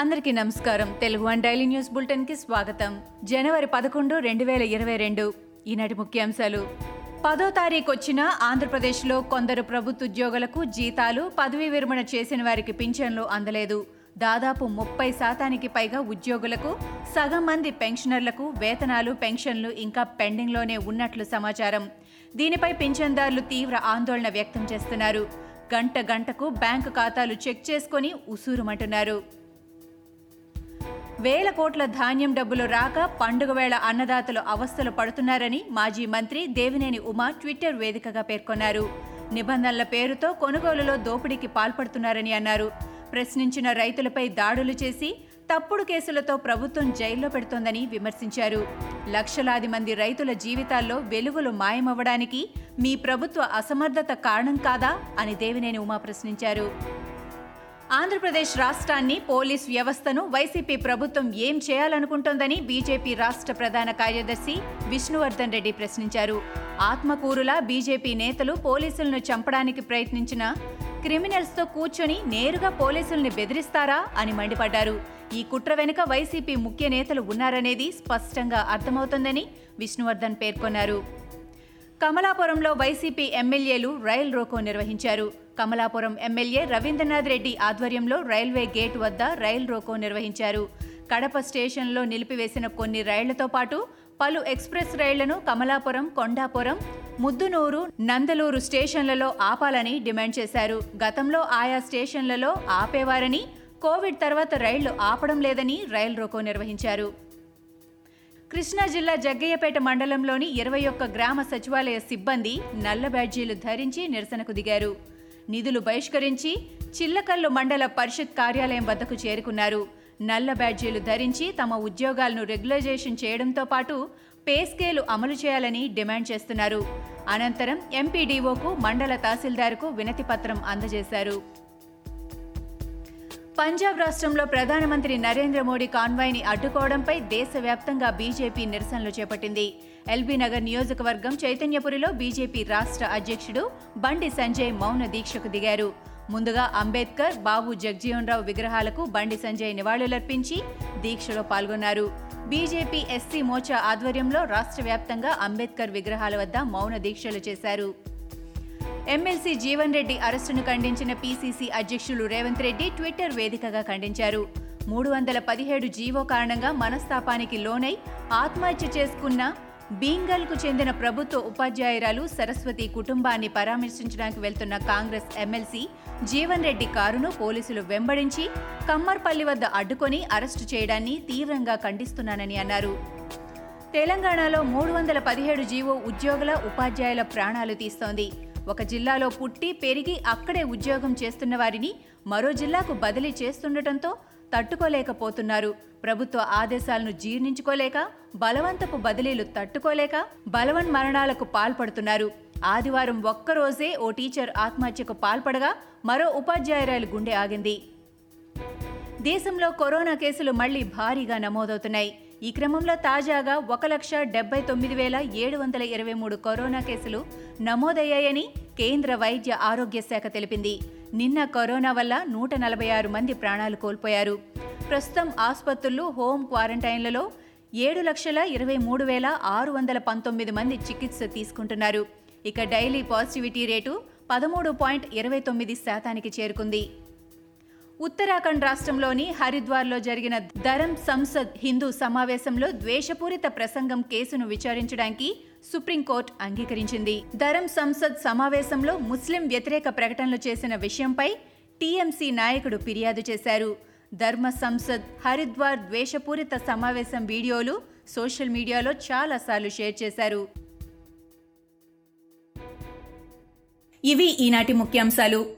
అందరికీ నమస్కారం. Telugu one daily news బులెటిన్కి స్వాగతం. జనవరి పదకొండు రెండు వేల ఇరవై రెండు. ఈనాటి ముఖ్యాంశాలు. పదో తారీఖు వచ్చిన ఆంధ్రప్రదేశ్లో కొందరు ప్రభుత్వ ఉద్యోగులకు జీతాలు పదవీ విరమణ చేసిన వారికి పింఛన్లు అందలేదు. దాదాపు ముప్పై శాతానికి పైగా ఉద్యోగులకు సగం మంది పెన్షనర్లకు వేతనాలు పెన్షన్లు ఇంకా పెండింగ్లోనే ఉన్నట్లు సమాచారం. దీనిపై పింఛన్దారులు తీవ్ర ఆందోళన వ్యక్తం చేస్తున్నారు. గంట గంటకు బ్యాంకు ఖాతాలు చెక్ చేసుకొని ఉసూరుమంటున్నారు. వేల కోట్ల ధాన్యం డబ్బులు రాక పండుగ వేళ అన్నదాతలు అవస్థలు పడుతున్నారని మాజీ మంత్రి దేవినేని ఉమా ట్విట్టర్ వేదికగా పేర్కొన్నారు. నిబంధనల పేరుతో కొనుగోలులో దోపిడీకి పాల్పడుతున్నారని అన్నారు. ప్రశ్నించిన రైతులపై దాడులు చేసి తప్పుడు కేసులతో ప్రభుత్వం జైల్లో పెడుతోందని విమర్శించారు. లక్షలాది మంది రైతుల జీవితాల్లో వెలుగులు మాయమవ్వడానికి మీ ప్రభుత్వ అసమర్థత కారణం కాదా అని దేవినేని ఉమా ప్రశ్నించారు. ఆంధ్రప్రదేశ్ రాష్ట్రాన్ని పోలీస్ వ్యవస్థను వైసీపీ ప్రభుత్వం ఏం చేయాలనుకుంటోందని బీజేపీ రాష్ట్ర ప్రధాన కార్యదర్శి విష్ణువర్ధన్ రెడ్డి ప్రశ్నించారు. ఆత్మకూరులా బీజేపీ నేతలు పోలీసులను చంపడానికి ప్రయత్నించిన క్రిమినల్స్తో కూర్చొని నేరుగా పోలీసుల్ని బెదిరిస్తారా అని మండిపడ్డారు. ఈ కుట్ర వెనుక వైసీపీ ముఖ్య నేతలు ఉన్నారనేది స్పష్టంగా అర్థమవుతోందని విష్ణువర్ధన్ పేర్కొన్నారు. కమలాపురంలో వైసీపీ ఎమ్మెల్యేలు రైల్ రోకో నిర్వహించారు. కమలాపురం ఎమ్మెల్యే రవీంద్రనాథ్ రెడ్డి ఆధ్వర్యంలో రైల్వే గేట్ వద్ద రైల్ రోకో నిర్వహించారు. కడప స్టేషన్లో నిలిపివేసిన కొన్ని రైళ్ళతో పాటు పలు ఎక్స్ప్రెస్ రైళ్ళను కమలాపురం కొండాపురం ముద్దునూరు నందలూరు స్టేషన్లలో ఆపాలని డిమాండ్ చేశారు. గతంలో ఆయా స్టేషన్లలో ఆపేవారని కోవిడ్ తర్వాత రైళ్ళు ఆపడం లేదని రైల్ రోకో నిర్వహించారు. కృష్ణా జిల్లా జగ్గయ్యపేట మండలంలోని ఇరవై ఒక్క గ్రామ సచివాలయ సిబ్బంది నల్ల బ్యాడ్జీలు ధరించి నిరసనకు దిగారు. నిధులు బహిష్కరించి చిల్లకల్లు మండల పరిషత్ కార్యాలయం వద్దకు చేరుకున్నారు. నల్ల బ్యాడ్జీలు ధరించి తమ ఉద్యోగాలను రెగ్యులైజేషన్ చేయడంతో పాటు పే స్కేలు అమలు చేయాలని డిమాండ్ చేస్తున్నారు. అనంతరం ఎంపీడీఓకు మండల తహసీల్దార్కు వినతి పత్రం అందజేశారు. పంజాబ్ రాష్ట్రంలో ప్రధానమంత్రి నరేంద్ర మోడీ కాన్వాయ్ని అడ్డుకోవడంపై దేశవ్యాప్తంగా బీజేపీ నిరసనలు చేపట్టింది. ఎల్బీ నగర్ నియోజకవర్గం చైతన్యపురిలో బీజేపీ రాష్ట్ర అధ్యక్షుడు బండి సంజయ్ మౌన దీక్షకు దిగారు. ముందుగా అంబేద్కర్ బాబు జగ్జీవన్ రావు విగ్రహాలకు బండి సంజయ్ నివాళులర్పించి దీక్షలో పాల్గొన్నారు. బీజేపీ ఎస్సీ మోర్చా ఆధ్వర్యంలో రాష్ట్ర వ్యాప్తంగా అంబేద్కర్ విగ్రహాల వద్ద మౌన దీక్షలు చేశారు. ఎమ్మెల్సీ జీవన్ రెడ్డి అరెస్టును ఖండించిన పీసీసీ అధ్యక్షులు రేవంత్ రెడ్డి ట్విట్టర్ వేదికగా ఖండించారు. మూడు వందల పదిహేడు జీవో కారణంగా మనస్తాపానికి లోనై ఆత్మహత్య చేసుకున్న బీంగల్కు చెందిన ప్రభుత్వ ఉపాధ్యాయురాలు సరస్వతి కుటుంబాన్ని పరామర్శించడానికి వెళ్తున్న కాంగ్రెస్ ఎమ్మెల్సీ జీవన్ రెడ్డి కారును పోలీసులు వెంబడించి కమ్మర్పల్లి వద్ద అడ్డుకొని అరెస్టు చేయడాన్ని తీవ్రంగా ఖండిస్తున్నానని అన్నారు. తెలంగాణలో మూడు వందల పదిహేడు జీవో ఉద్యోగుల ఉపాధ్యాయుల ప్రాణాలు తీస్తోంది. ఒక జిల్లాలో పుట్టి పెరిగి అక్కడే ఉద్యోగం చేస్తున్న వారిని మరో జిల్లాకు బదిలీ చేస్తుండటంతో తట్టుకోలేకపోతున్నారు. ప్రభుత్వ ఆదేశాలను జీర్ణించుకోలేక బలవంతపు బదిలీలు తట్టుకోలేక బలవన్ మరణాలకు పాల్పడుతున్నారు. ఆదివారం ఒక్కరోజే ఓ టీచర్ ఆత్మహత్యకు పాల్పడగా మరో ఉపాధ్యాయురాలు గుండె ఆగింది. దేశంలో కరోనా కేసులు మళ్ళీ భారీగా నమోదవుతున్నాయి. ఈ క్రమంలో తాజాగా ఒక లక్ష డెబ్బై తొమ్మిది వేల ఏడు వందల ఇరవై మూడు కరోనా కేసులు నమోదయ్యాయని కేంద్ర వైద్య ఆరోగ్య శాఖ తెలిపింది. నిన్న కరోనా వల్ల నూట నలభై ఆరు మంది ప్రాణాలు కోల్పోయారు. ప్రస్తుతం ఆసుపత్రులు హోం క్వారంటైన్లలో ఏడు లక్షల ఇరవై మూడు వేల ఆరు వందల పంతొమ్మిది మంది చికిత్స తీసుకుంటున్నారు. ఇక డైలీ పాజిటివిటీ రేటు పదమూడు పాయింట్ ఇరవై తొమ్మిది శాతానికి చేరుకుంది. ఉత్తరాఖండ్ రాష్ట్రంలోని హరిద్వార్లో జరిగిన ధరం సంసద్ హిందూ సమావేశంలో ద్వేషపూరిత ప్రసంగం కేసును విచారించడానికి సుప్రీంకోర్టు అంగీకరించింది. ధరం సంసద్ సమావేశంలో ముస్లిం వ్యతిరేక ప్రకటనలు చేసిన విషయంపై టీఎంసీ నాయకుడు ఫిర్యాదు చేశారు. ధర్మ సంసద్ హరిద్వార్ ద్వేషపూరిత సమావేశం వీడియోలు సోషల్ మీడియాలో చాలాసార్లు షేర్ చేశారు. ఇవి ఈనాటి ముఖ్యాంశాలు.